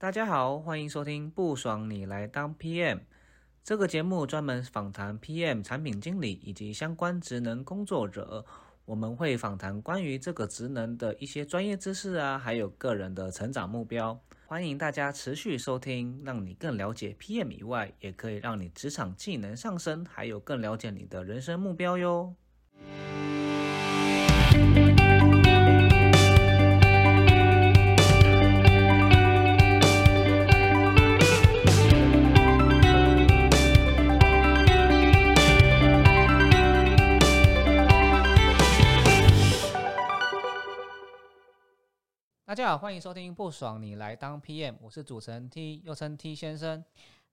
大家好，欢迎收听不爽你来当 PM 这个节目，专门访谈 PM 产品经理以及相关职能工作者。我们会访谈关于这个职能的一些专业知识啊，还有个人的成长目标。欢迎大家持续收听，让你更了解 PM 以外，也可以让你职场技能上升，还有更了解你的人生目标哟。大家好，欢迎收听不爽你来当 PM，我是主持人 T，又称 T 先生。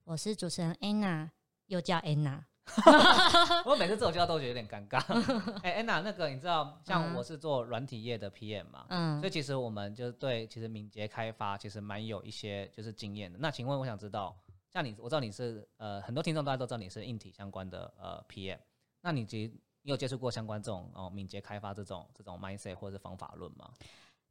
我是主持人 Anna，又叫 Anna。我每次自我介绍都觉得有点尴尬。哎，Anna，那个你知道，像我是做软体业的 PM 嘛，嗯，所以其实我们就是对其实敏捷开发其实蛮有一些就是经验的。那请问，我想知道，像你，我知道你是呃很多听众大家都知道你是硬体相关的呃 PM，那你其实你有接触过相关这种哦敏捷开发这种这种 mindset 或者是方法论吗？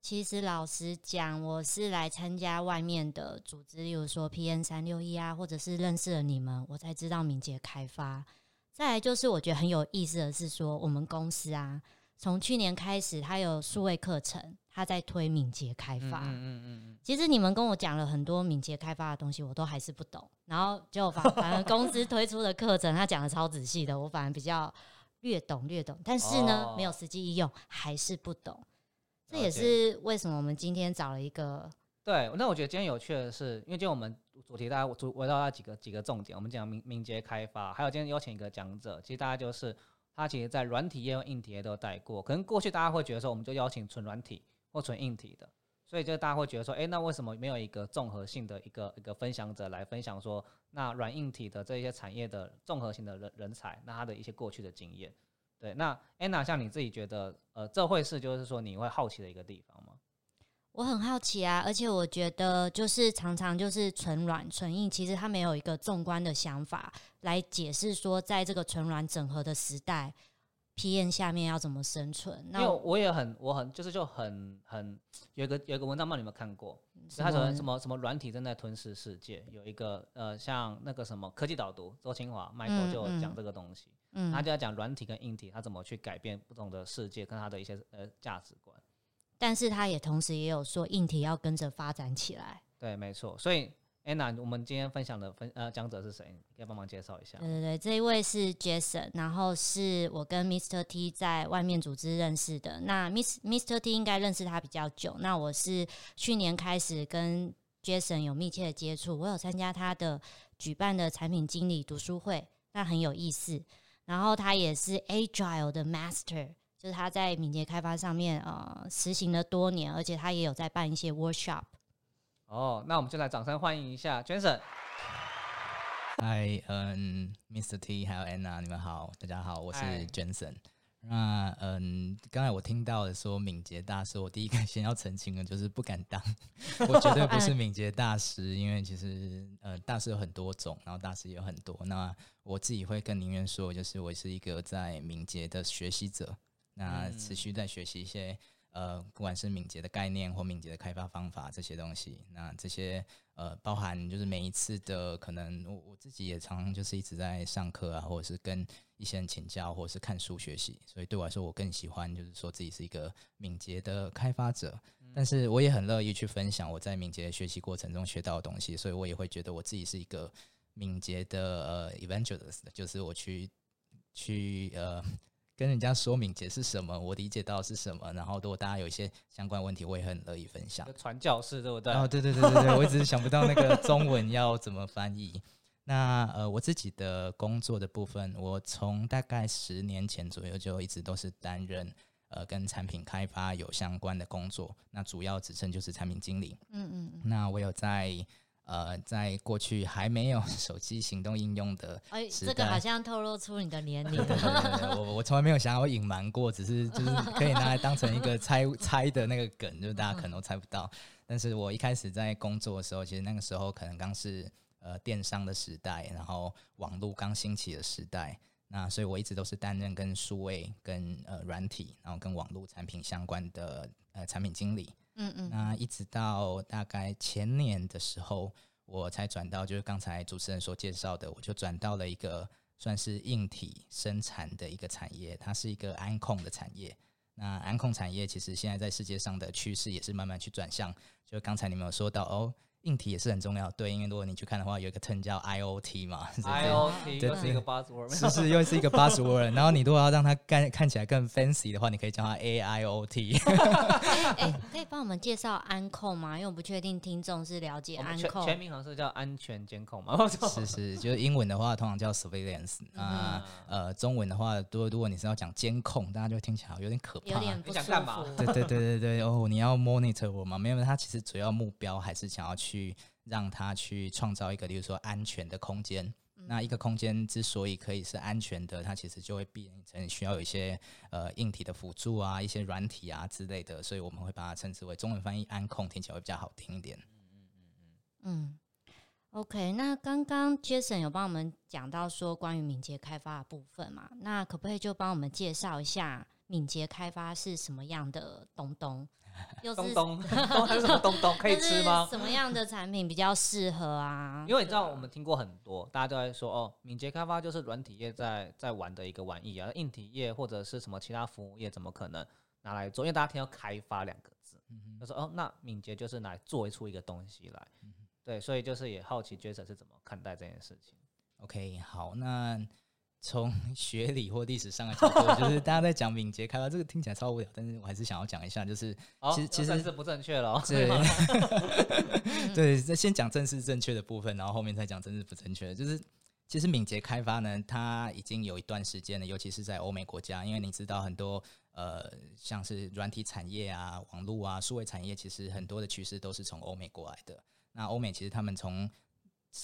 其实老实讲，我是来参加外面的组织，例如说 P N 三六一啊，或者是认识了你们，我才知道敏捷开发。再来就是我觉得很有意思的是说，我们公司啊，从去年开始，它有数位课程，它在推敏捷开发。嗯嗯嗯。其实你们跟我讲了很多敏捷开发的东西，我都还是不懂。然后就反反而公司推出的课程，他讲的超仔细的，我反而比较略懂略懂，但是呢，没有实际应用，还是不懂。这也是为什么我们今天找了一个对。那我觉得今天有趣的是，因为今天我们主题大家主围绕那几个几个重点，我们讲敏敏捷开发，还有今天邀请一个讲者，其实大家就是他其实在软体业和硬体业都带过。可能过去大家会觉得说，我们就邀请纯软体或纯硬体的，所以就大家会觉得说，哎，那为什么没有一个综合性的一个一个分享者来分享说，那软硬体的这些产业的综合性的人人才，那他的一些过去的经验。对，那 Anna，像你自己觉得，呃，这会是就是说你会好奇的一个地方吗？我很好奇啊，而且我觉得就是常常就是纯软纯硬，其实他没有一个纵观的想法来解释说，在这个纯软整合的时代，PM 下面要怎么生存。那我也很，我很就是就很很有一个有一个文章，不知道你有没有看过？他说什么什么软体正在吞噬世界，有一个呃像那个什么科技导读，周清华 Michael 就讲这个东西。嗯，他就要讲软体跟硬体，他怎么去改变不同的世界跟他的一些呃价值观。但是他也同时也有说，硬体要跟着发展起来。对，没错。所以，Anna，我们今天分享的分呃讲者是谁？可以帮忙介绍一下。对对对，这一位是 Jason，然后是我跟 Mr T 在外面组织认识的。那 Miss Mr T 应该认识他比较久。那我是去年开始跟 Jason 有密切的接触，我有参加他的举办的产品经理读书会，那很有意思。然后他也是 Agile 的 Master，就是他在敏捷开发上面呃实行了多年，而且他也有在办一些 workshop。哦，那我们就来掌声欢迎一下 Jason。Hi，嗯，Mr. T，还有 Anna，你们好，大家好，我是 Jason。那嗯，刚才我听到的说敏捷大师，我第一个先要澄清的，就是不敢当，我绝对不是敏捷大师，因为其实呃大师有很多种，然后大师也有很多。那我自己会更宁愿说，就是我是一个在敏捷的学习者，那持续在学习一些。呃，不管是敏捷的概念或敏捷的开发方法这些东西，那这些呃，包含就是每一次的可能，我我自己也常常就是一直在上课啊，或者是跟一些人请教，或者是看书学习。所以对我来说，我更喜欢就是说自己是一个敏捷的开发者，但是我也很乐意去分享我在敏捷学习过程中学到的东西。所以我也会觉得我自己是一个敏捷的呃 evangelist，就是我去去呃。跟人家说明解释什么，我理解到是什么，然后如果大家有一些相关问题，我也很乐意分享。传教士对不对？哦，对对对对对，我一直想不到那个中文要怎么翻译。那呃，我自己的工作的部分，我从大概十年前左右就一直都是担任呃跟产品开发有相关的工作，那主要职称就是产品经理。嗯嗯。那我有在。呃，在过去还没有 手机行动应用的哎，这个好像透露出你的年龄。我 我从来没有想要隐瞒过，只是就是可以拿来当成一个猜 猜的那个梗，就是大家可能都猜不到。但是我一开始在工作的时候，其实那个时候可能刚是呃电商的时代，然后网络刚兴起的时代。那所以我一直都是担任跟数位、跟呃软体，然后跟网络产品相关的呃产品经理。嗯嗯，那一直到大概前年的时候，我才转到就是刚才主持人所介绍的，我就转到了一个算是硬体生产的一个产业，它是一个安控的产业。那安控产业其实现在在世界上的趋势也是慢慢去转向，就刚才你们有说到哦。硬体也是很重要，对，因为如果你去看的话，有一个 term 叫 IOT 嘛，IOT 又是一个 buzzword，是是又是一个 buzzword。然后你如果要让它看看起来更 fancy 的话，你可以叫它 AIOT。哎，可以帮我们介绍安控吗？因为我不确定听众是了解安控，全名好像是叫安全监控嘛。是是，就是英文的话通常叫 surveillance 啊，呃，中文的话，如果如果你是要讲监控，大家就听起来有点可怕，有点不想干嘛。对对对对对，哦，你要 monitor 我吗？没有，它其实主要目标还是想要去。去让他去创造一个，例如说安全的空间。那一个空间之所以可以是安全的，它其实就会变成需要有一些呃硬体的辅助啊，一些软体啊之类的。所以我们会把它称之为中文翻译安控，听起来会比较好听一点。嗯嗯嗯嗯。嗯，OK。那刚刚 Jason 有帮我们讲到说关于敏捷开发的部分嘛？那可不可以就帮我们介绍一下敏捷开发是什么样的东东？东东东还是什么东东 可以吃吗？什么样的产品比较适合啊？因为你知道，我们听过很多，大家都在说哦，敏捷开发就是软体业在在玩的一个玩意啊，硬体业或者是什么其他服务业怎么可能拿来做？因为大家听到开发两个字，就说哦，那敏捷就是来做出一个东西来，对，所以就是也好奇 Jason 是怎么看待这件事情。OK，好，那。从 学理或历史上的角度，就是大家在讲敏捷开发，这个听起来超无聊，但是我还是想要讲一下，就是其实其实是不正确了。对，对，先讲正式正确的部分，然后后面再讲正式不正确。就是其实敏捷开发呢，它已经有一段时间了，尤其是在欧美国家，因为你知道很多呃，像是软体产业啊、网络啊、数位产业，其实很多的趋势都是从欧美过来的。那欧美其实他们从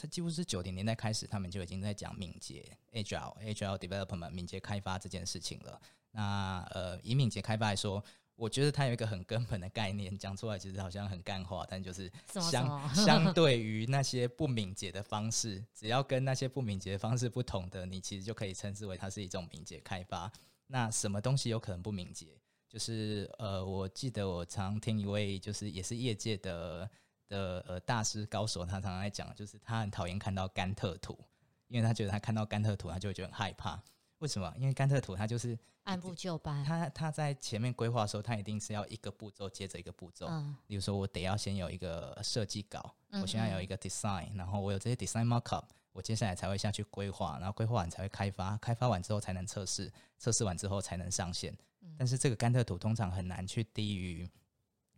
几乎是九零年代开始，他们就已经在讲敏捷 （agile agile development） 敏捷开发这件事情了。那呃，以敏捷开发来说，我觉得它有一个很根本的概念，讲出来其实好像很干话，但就是相相对于那些不敏捷的方式，只要跟那些不敏捷的方式不同的，你其实就可以称之为它是一种敏捷开发。那什么东西有可能不敏捷？就是呃，我记得我常听一位就是也是业界的。的呃大师高手，他常常在讲，就是他很讨厌看到甘特图，因为他觉得他看到甘特图，他就会觉得很害怕。为什么？因为甘特图他就是按部就班，他他在前面规划的时候，他一定是要一个步骤接着一个步骤。嗯，比如说我得要先有一个设计稿，我现在有一个 design，然后我有这些 design markup，我接下来才会下去规划，然后规划完才会开发，开发完之后才能测试，测试完之后才能上线。嗯但是这个甘特图通常很难去低于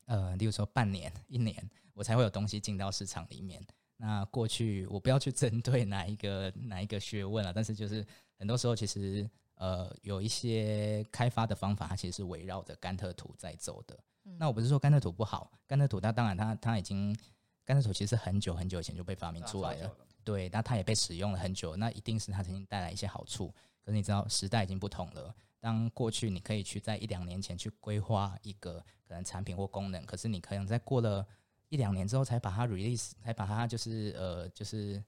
呃，例如说半年、一年。我才会有东西进到市场里面。那过去我不要去针对哪一个哪一个学问了，但是就是很多时候其实呃有一些开发的方法，它其实是围绕着甘特图在走的。那我不是说甘特图不好，甘特图它当然它它已经甘特图其实很久很久以前就被发明出来了，对，那它也被使用了很久，那一定是它曾经带来一些好处。可是你知道时代已经不同了，当过去你可以去在一两年前去规划一个可能产品或功能，可是你可能在过了一两年之后才把它 release，才把它就是呃就是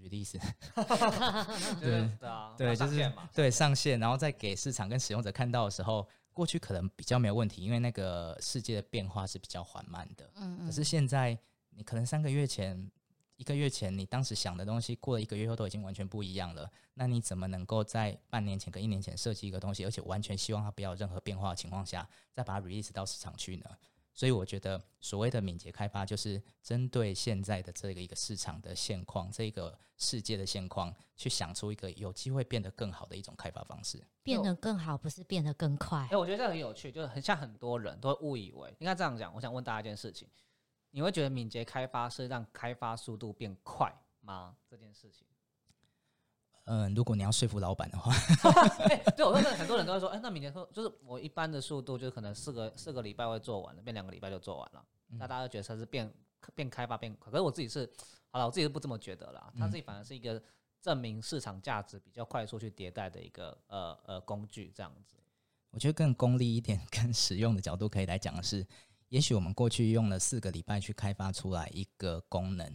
release，对对，就是对上线，然后再给市场跟使用者看到的时候，过去可能比较没有问题，因为那个世界的变化是比较缓慢的。嗯嗯。可是现在你可能三个月前、一个月前你当时想的东西，过了一个月后都已经完全不一样了。那你怎么能够在半年前跟一年前设计一个东西，而且完全希望它不要有任何变化的情况下，再把它 release 到市场去呢？所以我觉得，所谓的敏捷开发，就是针对现在的这个一个市场的现况，这个世界的现况，去想出一个有机会变得更好的一种开发方式。变得更好，不是变得更快。哎，我觉得这很有趣，就是很像很多人都会误以为，应该这样讲。我想问大家一件事情：你会觉得敏捷开发是让开发速度变快吗？这件事情？嗯，如果你要说服老板的话，对，我说很多人都会说，哎，那敏捷说就是我一般的速度，就可能四个四个礼拜会做完了，变两个礼拜就做完了。那大家觉得它是变变开发变快，可是我自己是好了，我自己是不这么觉得啦。它自己反而是一个证明市场价值比较快速去迭代的一个呃呃工具，这样子。我觉得更功利一点、更实用的角度可以来讲的是，也许我们过去用了四个礼拜去开发出来一个功能，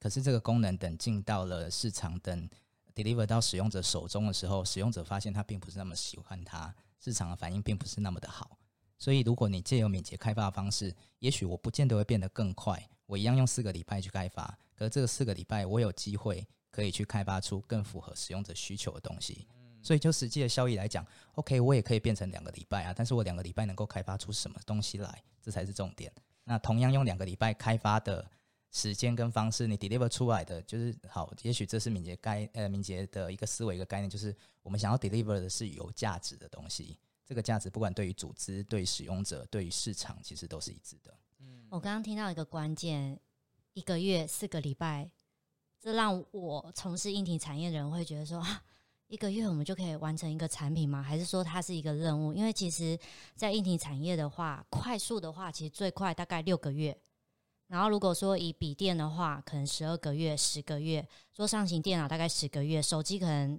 可是这个功能等进到了市场等。deliver 到使用者手中的时候，使用者发现他并不是那么喜欢它，市场的反应并不是那么的好。所以如果你借由敏捷开发的方式，也许我不见得会变得更快，我一样用四个礼拜去开发，可是这个四个礼拜我有机会可以去开发出更符合使用者需求的东西。所以就实际的效益来讲，OK，我也可以变成两个礼拜啊，但是我两个礼拜能够开发出什么东西来，这才是重点。那同样用两个礼拜开发的时间跟方式，你 deliver 出来的就是好。也许这是敏捷概呃敏捷的一个思维一个概念，就是我们想要 deliver 的是有价值的东西。这个价值不管对于组织、对于使用者、对于市场，其实都是一致的。嗯，我刚刚听到一个关键，一个月四个礼拜，这让我从事硬体产业的人会觉得说啊。一个月我们就可以完成一个产品吗？还是说它是一个任务？因为其实，在硬体产业的话，快速的话，其实最快大概六个月。然后如果说以笔电的话，可能十二个月、十个月；说上型电脑大概十个月，手机可能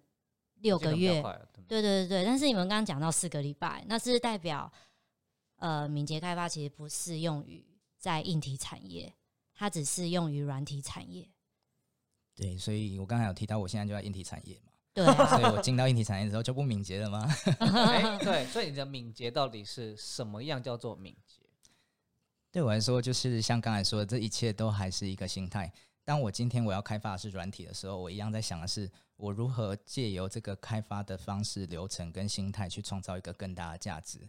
六个月。对对对对。但是你们刚刚讲到四个礼拜，那是代表呃，敏捷开发其实不适用于在硬体产业，它只适用于软体产业。对，所以我刚才有提到，我现在就在硬体产业嘛。对，所以我进到硬体产业之后就不敏捷了吗？对，所以你的敏捷到底是什么样叫做敏捷？对我来说，就是像刚才说的，这一切都还是一个心态。当我今天我要开发的是软体的时候，我一样在想的是，我如何借由这个开发的方式、流程跟心态，去创造一个更大的价值。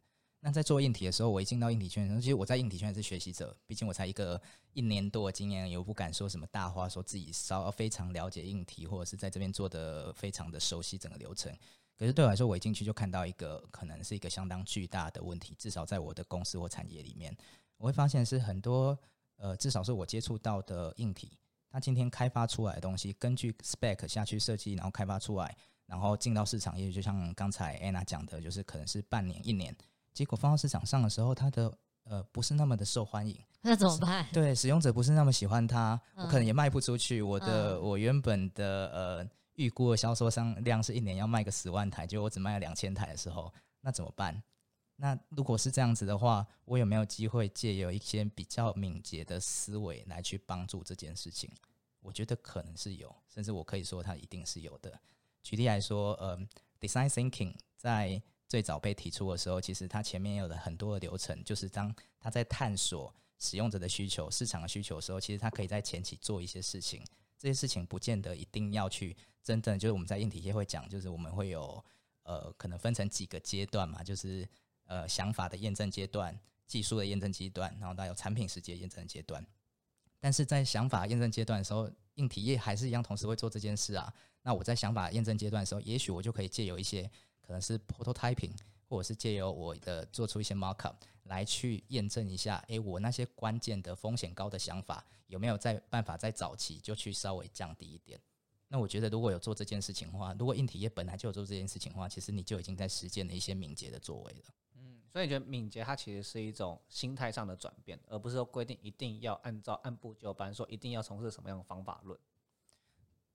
那在做硬体的时候，我一进到硬体圈，其实我在硬体圈是学习者，毕竟我才一个一年多的经验，也不敢说什么大话，说自己稍非常了解硬体，或者是在这边做的非常的熟悉整个流程。可是对我来说，我一进去就看到一个可能是一个相当巨大的问题，至少在我的公司或产业里面，我会发现是很多呃，至少是我接触到的硬体，它今天开发出来的东西，根据 spec 下去设计，然后开发出来，然后进到市场，也就像刚才 Anna 讲的，就是可能是半年、一年。结果放到市场上的时候，它的呃不是那么的受欢迎，那怎么办？对，使用者不是那么喜欢它，我可能也卖不出去。我的我原本的呃预估的销售商量是一年要卖个十万台，结果我只卖了两千台的时候，那怎么办？那如果是这样子的话，我有没有机会借由一些比较敏捷的思维来去帮助这件事情？我觉得可能是有，甚至我可以说它一定是有的。举例来说，呃，design thinking 在最早被提出的时候，其实它前面有了很多的流程，就是当他在探索使用者的需求、市场的需求的时候，其实他可以在前期做一些事情。这些事情不见得一定要去真正，就是我们在硬体业会讲，就是我们会有呃，可能分成几个阶段嘛，就是呃想法的验证阶段、技术的验证阶段，然后到有产品实际验证阶段。但是在想法验证阶段的时候，硬体业还是一样同时会做这件事啊。那我在想法验证阶段的时候，也许我就可以借由一些。可能是 prototyping，或者是借由我的做出一些 markup 来去验证一下，诶，我那些关键的风险高的想法有没有在办法在早期就去稍微降低一点？那我觉得如果有做这件事情的话，如果硬体业本来就有做这件事情的话，其实你就已经在实践了一些敏捷的作为了。嗯，所以你觉得敏捷它其实是一种心态上的转变，而不是说规定一定要按照按部就班，说一定要从事什么样的方法论。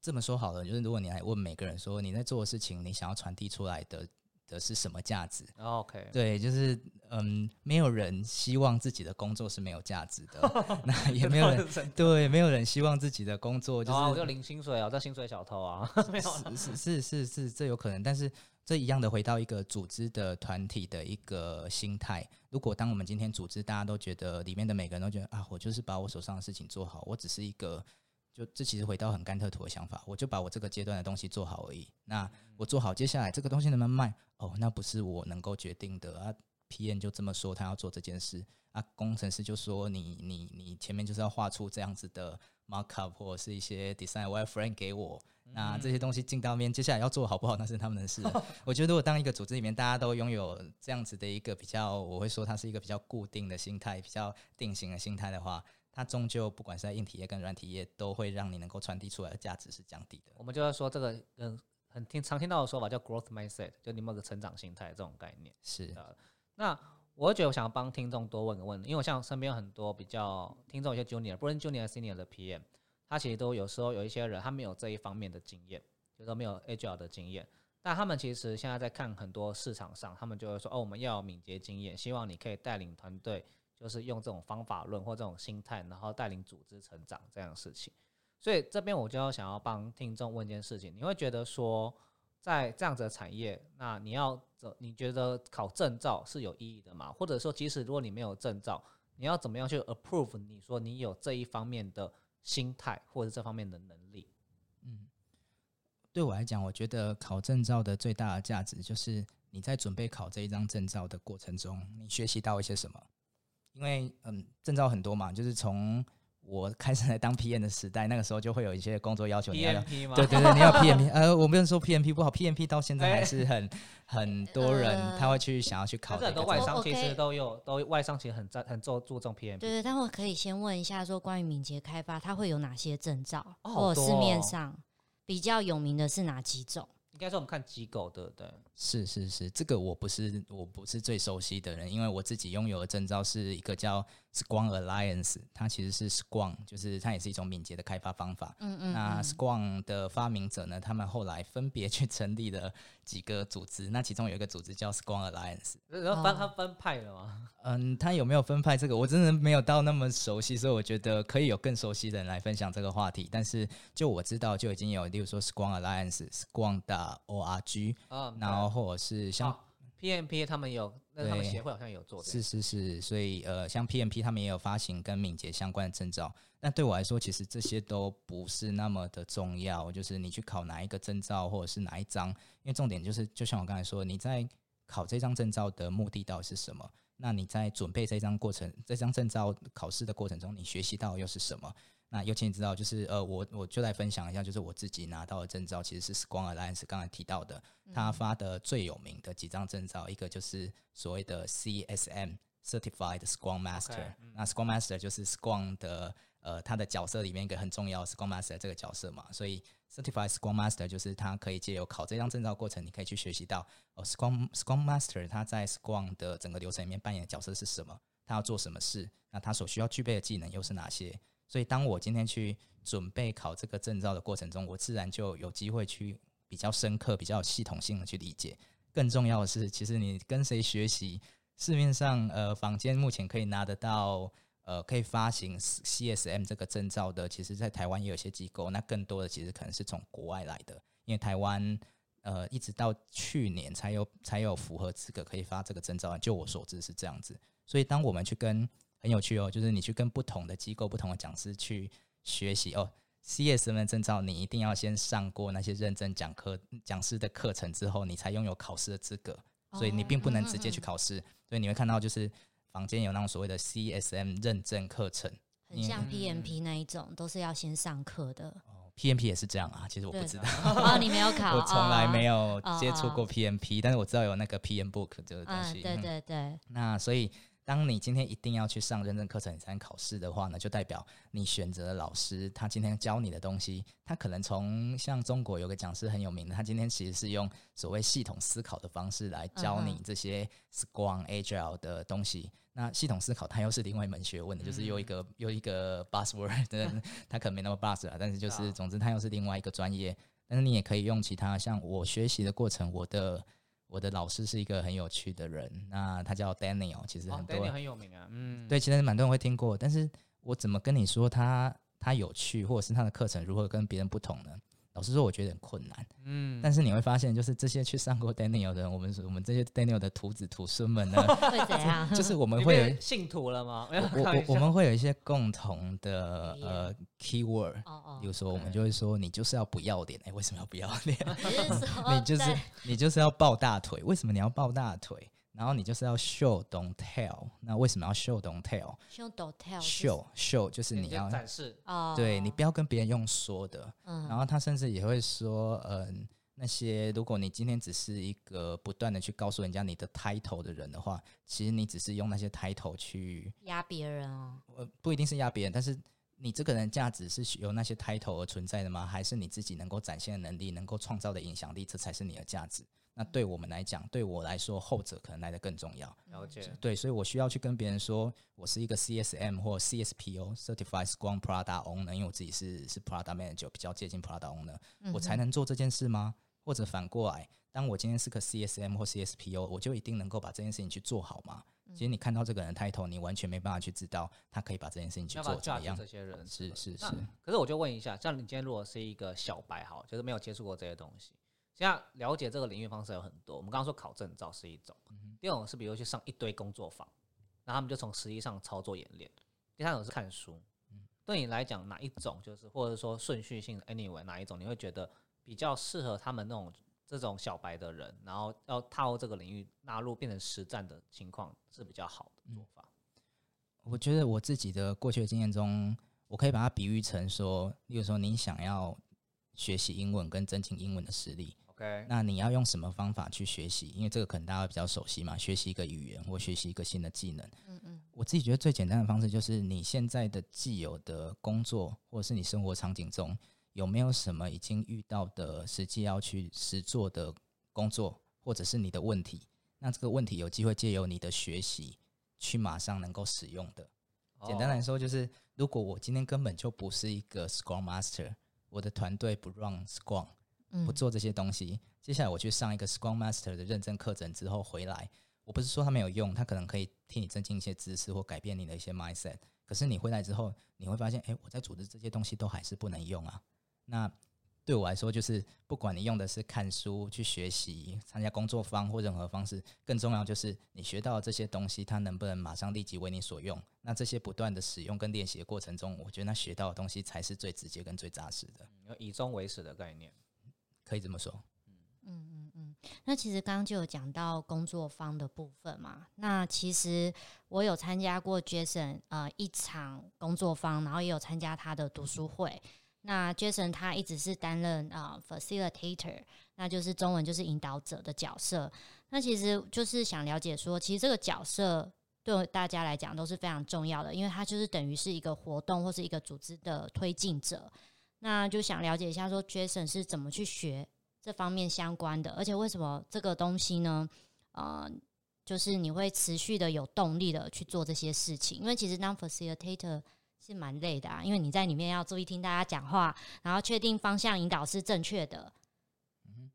这么说好了，就是如果你来问每个人说你在做的事情，你想要传递出来的的是什么价值？OK，对，就是嗯，没有人希望自己的工作是没有价值的，那也没有人 对，没有人希望自己的工作就是我就领薪水啊，叫薪水小偷啊，是是是是，这有可能，但是这一样的回到一个组织的团体的一个心态。如果当我们今天组织大家都觉得里面的每个人都觉得啊，我就是把我手上的事情做好，我只是一个。就这其实回到很甘特图的想法，我就把我这个阶段的东西做好而已。那我做好，接下来这个东西能不能卖？哦，那不是我能够决定的啊。PM 就这么说，他要做这件事啊。工程师就说你你你前面就是要画出这样子的 markup 或者是一些 design wireframe 给我。那这些东西进到面，接下来要做好不好，那是他们的事。我觉得如果当一个组织里面大家都拥有这样子的一个比较，我会说它是一个比较固定的心态，比较定型的心态的话。它终究不管是在硬体业跟软体业，都会让你能够传递出来的价值是降低的。我们就要说这个，嗯，很听常听到的说法叫 growth mindset，就你们有个成长心态这种概念。是的。那我觉得我想要帮听众多问个问题，因为我像身边有很多比较听众，有些 junior，不论 junior senior 的 PM，他其实都有时候有一些人他没有这一方面的经验，就是说没有 agile 的经验，但他们其实现在在看很多市场上，他们就会说，哦，我们要有敏捷经验，希望你可以带领团队。就是用这种方法论或这种心态，然后带领组织成长这样的事情。所以这边我就要想要帮听众问一件事情：你会觉得说，在这样子的产业，那你要怎？你觉得考证照是有意义的吗？或者说，即使如果你没有证照，你要怎么样去 approve？你说你有这一方面的心态或者这方面的能力？嗯，对我来讲，我觉得考证照的最大的价值就是你在准备考这一张证照的过程中，你学习到一些什么？因为嗯，证照很多嘛，就是从我开始来当 PM 的时代，那个时候就会有一些工作要求，你要 PMP 吗？对对对，你要 PMP，呃，我没有说 PMP 不好，PMP 到现在还是很 很多人他会去想要去考。很多外商其实都有，都外商其实很在很注注重 PMP。对对，但我可以先问一下，说关于敏捷开发，它会有哪些证照，哦好多或者市面哦上比较有名的是哪几种？应该说我们看机构，对不对？是是是，这个我不是我不是最熟悉的人，因为我自己拥有的证照是一个叫 Squam Alliance，它其实是 Squam，就是它也是一种敏捷的开发方法。嗯嗯那嗯 Squam 的发明者呢，他们后来分别去成立了几个组织，那其中有一个组织叫 Squam Alliance。然后分哦他分派了吗？嗯，他有没有分派这个，我真的没有到那么熟悉，所以我觉得可以有更熟悉的人来分享这个话题。但是就我知道，就已经有，例如说 Squam Alliance、Squam 的 ORG，啊，然后或者是像像 PMP 他们有，那他们协会好像有做的。是是是，所以呃，像 PMP 他们也有发行跟敏捷相关的证照。那对我来说，其实这些都不是那么的重要。就是你去考哪一个证照，或者是哪一张，因为重点就是，就像我刚才说，你在考这张证照的目的到底是什么？那你在准备这张过程、这张证照考试的过程中，你学习到又是什么？那尤其你知道，就是呃，我我就来分享一下，就是我自己拿到的证照，其实是 Squam Alliance 刚才提到的，他发的最有名的几张证照，一个就是所谓的 CSM Certified Scrum Master，、嗯。那 Scrum Master 就是 Scrum 的呃他的角色里面一个很重要的 Scrum Master 这个角色嘛，所以 Certified Scrum Master 就是他可以借由考这张证照过程，你可以去学习到哦 Scrum Scrum Master 他在 Scrum 的整个流程里面扮演的角色是什么，他要做什么事，那他所需要具备的技能又是哪些？所以当我今天去准备考这个证照的过程中，我自然就有机会去比较深刻、比较系统性的去理解。更重要的是，其实你跟谁学习，市面上呃坊间目前可以拿得到呃可以发行 CSM 这个证照的，其实在台湾也有一些机构，那更多的其实可能是从国外来的，因为台湾呃一直到去年才有才有符合资格可以发这个证照，就我所知是这样子。所以当我们去跟很有趣哦，就是你去跟不同的机构、不同的讲师去学习哦。CSM 的证照，你一定要先上过那些认证讲课讲师的课程之后，你才拥有考试的资格。所以你并不能直接去考试。所以你会看到，就是房间有那种所谓的 CSM 认证课程很像嗯 PMP 那一种，都是要先上课的。哦，PMP 也是这样啊。其实我不知道，哦，你没有考，我从来没有有接触过 PMP，但是我知道有那个 PM Book 这个东嗯，西。对嗯对对，那所以，当你今天一定要去上认证课程，你才能考试的话呢，就代表你选择的老师，他今天教你的东西，他可能从像中国有个讲师很有名的，他今天其实是用所谓系统思考的方式来教嗯你这些 Scrum Agile 的东西。那系统思考它又是另外一门学问的，就是又一个又一个 buzzword，的，它可能没那么 buzz 啊，但是就是啊总之它又是另外一个专业。但是你也可以用其他，像我学习的过程，我的我的老师是一个很有趣的人，那他叫 Daniel，其实哦很多、，Daniel 很有名啊，嗯，对，其实蛮多人会听过，但是我怎么跟你说他他有趣，或者是他的课程如何跟别人不同呢？老实说，我觉得很困难。嗯，但是你会发现，就是这些去上过 Daniel 的人，我们我们这些 Daniel 的徒子徒孙们呢，会怎样？就是我们你会有变信徒了吗？我我我们会有一些共同的呃 keyword，哦比如哦，说我们就会说你就是要不要脸，哎、为什么要不要脸？你就是你就是要抱大腿，为什么你要抱大腿？然后你就是要 show don't tell，那为什么要 show don't tell？show 用 don't tell，show show 就是你要展示，哦，对你不要跟别人用说的。嗯，然后他甚至也会说，嗯、那些如果你今天只是一个不断的去告诉人家你的 title 的人的话，其实你只是用那些 title 去，压别人哦，呃，不一定是压别人，但是你这个人价值是由那些 title 而存在的吗？还是你自己能够展现的能力、能够创造的影响力，这才是你的价值？那对我们来讲，对我来说，后者可能来得更重要。了解，对，所以我需要去跟别人说，我是一个 CSM 或 CSPO Certified Scrum Product Owner，因为我自己是是 Product Manager，比较接近 Product Owner，、我才能做这件事吗？或者反过来，当我今天是个 CSM 或 CSPO，我就一定能够把这件事情去做好吗？其实你看到这个人的 title，你完全没办法去知道他可以把这件事情去做怎么样这。些人？是是是那，可是我就问一下，像你今天如果是一个小白，好，就是没有接触过这些东西，其现在了解这个领域方式有很多。我们刚刚说考证照是一种，第二种是比如去上一堆工作坊，然后他们就从实际上操作演练。第三种是看书。对你来讲，哪一种就是或者说顺序性，anyway 哪一种你会觉得比较适合他们那种这种小白的人，然后要踏入这个领域纳入变成实战的情况是比较好的做法？我觉得我自己的过去的经验中，我可以把它比喻成说，例如说你想要学习英文跟增进英文的实力，OK，那你要用什么方法去学习？因为这个可能大家比较熟悉嘛，学习一个语言或学习一个新的技能。嗯嗯，我自己觉得最简单的方式就是你现在的既有的工作或者是你生活场景中有没有什么已经遇到的实际要去实做的工作，或者是你的问题？那这个问题有机会借由你的学习。去马上能够使用的，简单来说就是，如果我今天根本就不是一个 Scrum Master，我的团队不 run Scrum，不做这些东西，接下来我去上一个 Scrum Master 的认证课程之后回来，我不是说它没有用，它可能可以替你增进一些知识或改变你的一些 mindset，可是你回来之后，你会发现，哎，我在组织这些东西都还是不能用啊，那。对我来说，就是不管你用的是看书去学习、参加工作坊或任何方式，更重要就是你学到这些东西，它能不能马上立即为你所用？那这些不断的使用跟练习的过程中，我觉得那学到的东西才是最直接跟最扎实的。以终为始的概念，可以这么说。嗯嗯嗯嗯。那其实刚刚就有讲到工作方的部分嘛。那其实我有参加过 Jason 呃一场工作坊，然后也有参加他的读书会。那 Jason 他一直是担任啊 facilitator，那就是中文就是引导者的角色。那其实就是想了解说，其实这个角色对大家来讲都是非常重要的，因为他就是等于是一个活动或是一个组织的推进者。那就想了解一下说，Jason 是怎么去学这方面相关的，而且为什么这个东西呢？呃，就是你会持续的有动力的去做这些事情，因为其实当 facilitator。是蛮累的啊，因为你在里面要注意听大家讲话，然后确定方向引导是正确的。嗯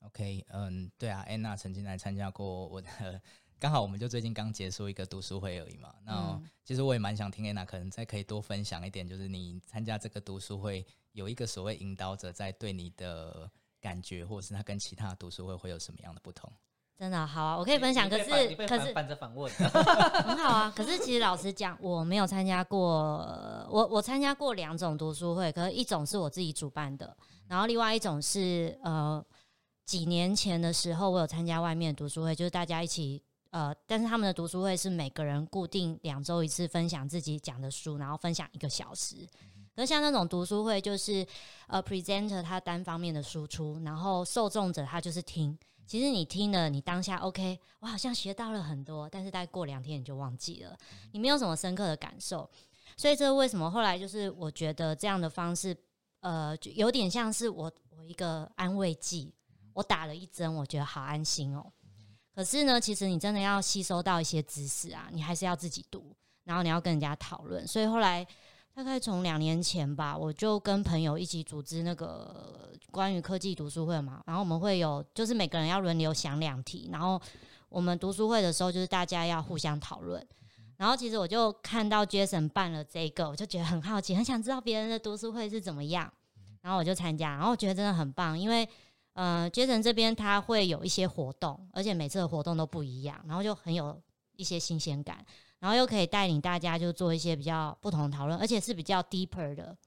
，OK，嗯，对啊，安娜曾经来参加过我的，刚好我们就最近刚结束一个读书会而已嘛。那其实我也蛮想听安娜，可能再可以多分享一点，就是你参加这个读书会有一个所谓引导者在对你的感觉，或者是他跟其他读书会会有什么样的不同？真的好啊，我可以分享。可是可是反着反问，很好啊。可是其实老实讲，我没有参加过。我我参加过两种读书会，可是一种是我自己主办的，然后另外一种是呃几年前的时候，我有参加外面读书会，就是大家一起呃，但是他们的读书会是每个人固定两周一次分享自己讲的书，然后分享一个小时。可像那种读书会，就是呃 presenter 他单方面的输出，然后受众者他就是听。其实你听了，你当下 OK，我好像学到了很多，但是大概过两天你就忘记了，你没有什么深刻的感受。所以这为什么后来就是我觉得这样的方式，呃，就有点像是我我一个安慰剂，我打了一针，我觉得好安心哦。可是呢，其实你真的要吸收到一些知识啊，你还是要自己读，然后你要跟人家讨论。所以后来。大概从两年前吧，我就跟朋友一起组织那个关于科技读书会嘛，然后我们会有，就是每个人要轮流想两题，然后我们读书会的时候，就是大家要互相讨论。然后其实我就看到 Jason 办了这个，我就觉得很好奇，很想知道别人的读书会是怎么样，然后我就参加，然后我觉得真的很棒，因为呃，Jason 这边他会有一些活动，而且每次的活动都不一样，然后就很有一些新鲜感。然后又可以带领大家就做一些比较不同的讨论，而且是比较 deeper 的。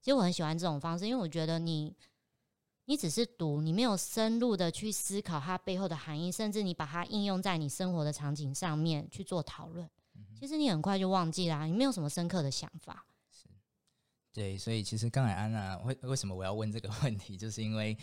其实我很喜欢这种方式，因为我觉得你你只是读，你没有深入的去思考它背后的含义，甚至你把它应用在你生活的场景上面去做讨论，其实你很快就忘记啦，你没有什么深刻的想法。是，对，所以其实刚才安娜为为什么我要问这个问题，就是因为。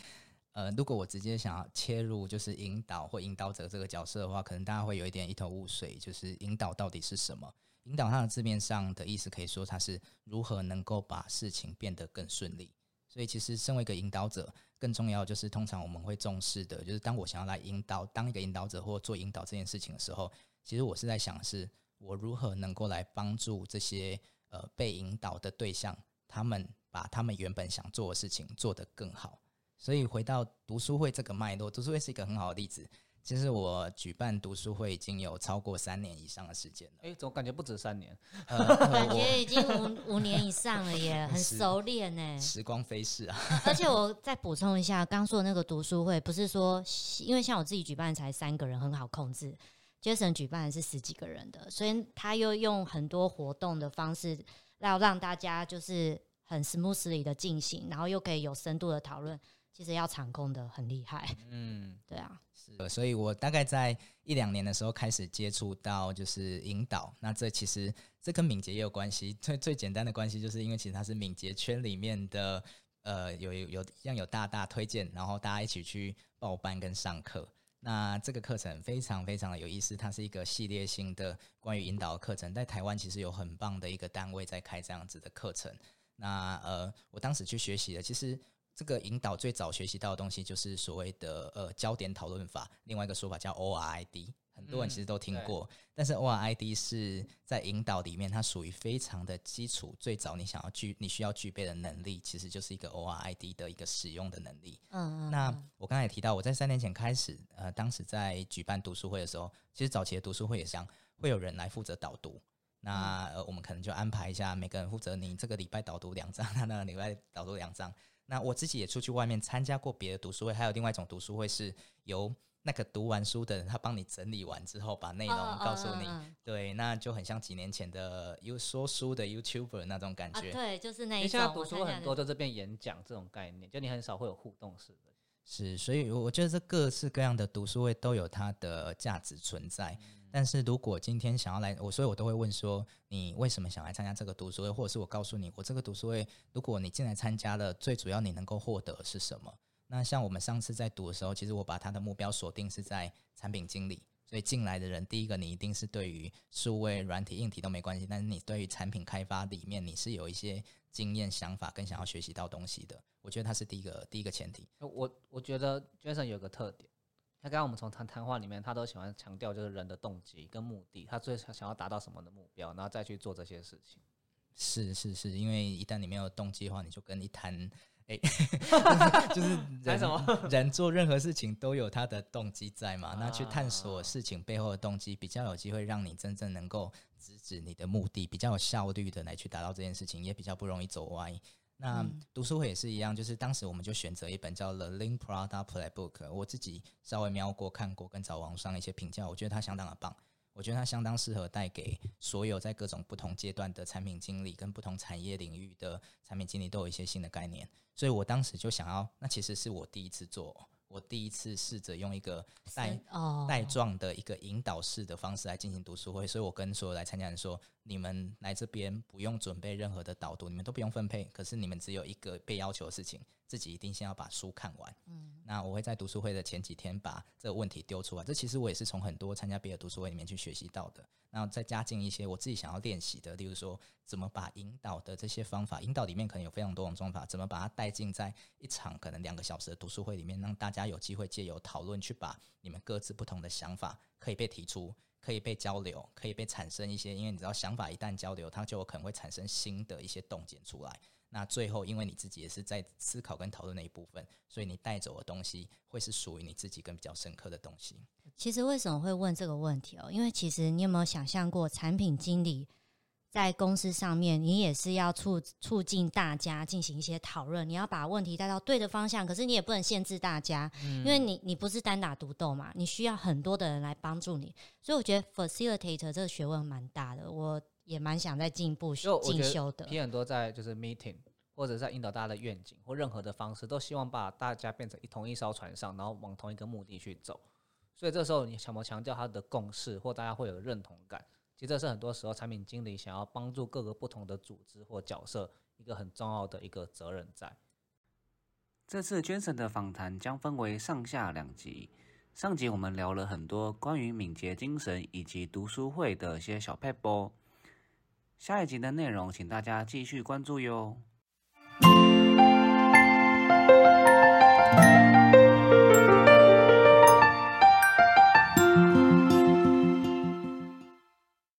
呃，如果我直接想要切入，就是引导或引导者这个角色的话，可能大家会有一点一头雾水。就是引导到底是什么？引导它的字面上的意思，可以说它是如何能够把事情变得更顺利。所以，其实身为一个引导者，更重要就是通常我们会重视的，就是当我想要来引导，当一个引导者或做引导这件事情的时候，其实我是在想，是我如何能够来帮助这些呃被引导的对象，他们把他们原本想做的事情做得更好。所以回到读书会这个脉络，读书会是一个很好的例子。其实我举办读书会已经有超过三年以上的时间了。哎，怎么感觉不止三年？感觉已经五五年以上了耶，很熟练呢。时光飞逝啊！而且我再补充一下，刚说的那个读书会，不是说因为像我自己举办才三个人很好控制，Jason 举办的是十几个人的，所以他又用很多活动的方式，要让大家就是很 smoothly 的进行，然后又可以有深度的讨论。其实要场控的很厉害，嗯，对啊，是，所以我大概在一两年的时候开始接触到就是引导，那这其实这跟敏捷也有关系，最最简单的关系就是因为其实它是敏捷圈里面的，呃，有有有像有大大推荐，然后大家一起去报班跟上课，那这个课程非常非常的有意思，它是一个系列性的关于引导的课程，在台湾其实有很棒的一个单位在开这样子的课程，那呃，我当时去学习的其实。这个引导最早学习到的东西就是所谓的呃焦点讨论法，另外一个说法叫 O R I D，很多人其实都听过。但是 O R I D 是在引导里面，它属于非常的基础，最早你想要具你需要具备的能力，其实就是一个 O R I D 的一个使用的能力。嗯嗯。那我刚才也提到，我在三年前开始，呃，当时在举办读书会的时候，其实早期的读书会也像会有人来负责导读，那呃我们可能就安排一下，每个人负责你这个礼拜导读两章，那那个礼拜导读两章。那我自己也出去外面参加过别的读书会，还有另外一种读书会是由那个读完书的人他帮你整理完之后，把内容告诉你。对，那就很像几年前的有说书的 YouTuber 那种感觉。对，就是那一种。现在读书很多，就这边演讲这种概念，就你很少会有互动式的。是，所以我觉得这各式各样的读书会都有它的价值存在。但是如果今天想要来，我所以我都会问说，你为什么想来参加这个读书会，或者是我告诉你，我这个读书会，如果你进来参加了，最主要你能够获得是什么？那像我们上次在读的时候，其实我把他的目标锁定是在产品经理，所以进来的人，第一个你一定是对于数位、软体、硬体都没关系，但是你对于产品开发里面你是有一些经验、想法跟想要学习到东西的，我觉得它是第一个第一个前提。我我觉得 Jason 有个特点。那刚刚我们从谈谈话里面，他都喜欢强调就是人的动机跟目的，他最想想要达到什么的目标，然后再去做这些事情。是是是，因为一旦你没有动机的话，你就跟一滩哎，就是人什么人做任何事情都有他的动机在嘛？那去探索事情背后的动机，比较有机会让你真正能够直指你的目的，比较有效率的来去达到这件事情，也比较不容易走歪。那读书会也是一样，就是当时我们就选择一本叫《The Lean Product Playbook》，我自己稍微瞄过、看过，跟找网上一些评价，我觉得它相当的棒。我觉得它相当适合带给所有在各种不同阶段的产品经理跟不同产业领域的产品经理都有一些新的概念。所以我当时就想要，那其实是我第一次做。我第一次试着用一个带带状的一个引导式的方式来进行读书会，所以我跟所有来参加人说：你们来这边不用准备任何的导读，你们都不用分配，可是你们只有一个被要求的事情。自己一定先要把书看完。嗯，那我会在读书会的前几天把这个问题丢出来。这其实我也是从很多参加别的读书会里面去学习到的。然后再加进一些我自己想要练习的，例如说怎么把引导的这些方法，引导里面可能有非常多种方法，怎么把它带进在一场可能两个小时的读书会里面，让大家有机会借由讨论去把你们各自不同的想法可以被提出，可以被交流，可以被产生一些。因为你知道，想法一旦交流，它就有可能会产生新的一些洞见出来。那最后，因为你自己也是在思考跟讨论那一部分，所以你带走的东西会是属于你自己跟比较深刻的东西。其实为什么会问这个问题哦？因为其实你有没有想象过，产品经理在公司上面，你也是要促促进大家进行一些讨论，你要把问题带到对的方向。可是你也不能限制大家，因为你你不是单打独斗嘛，你需要很多的人来帮助你。所以我觉得 facilitator 这个学问蛮大的。我也蛮想再进一步进修的。P 很多在就是 meeting，或者在引导大家的愿景或任何的方式，都希望把大家变成一同一艘船上，然后往同一个目的去走。所以这时候你想不强调他的共识，或大家会有认同感？其实这是很多时候产品经理想要帮助各个不同的组织或角色一个很重要的一个责任在。这次娟神的访谈将分为上下两集。上集我们聊了很多关于敏捷精神以及读书会的一些小 p 波。下一集的内容，请大家继续关注哟。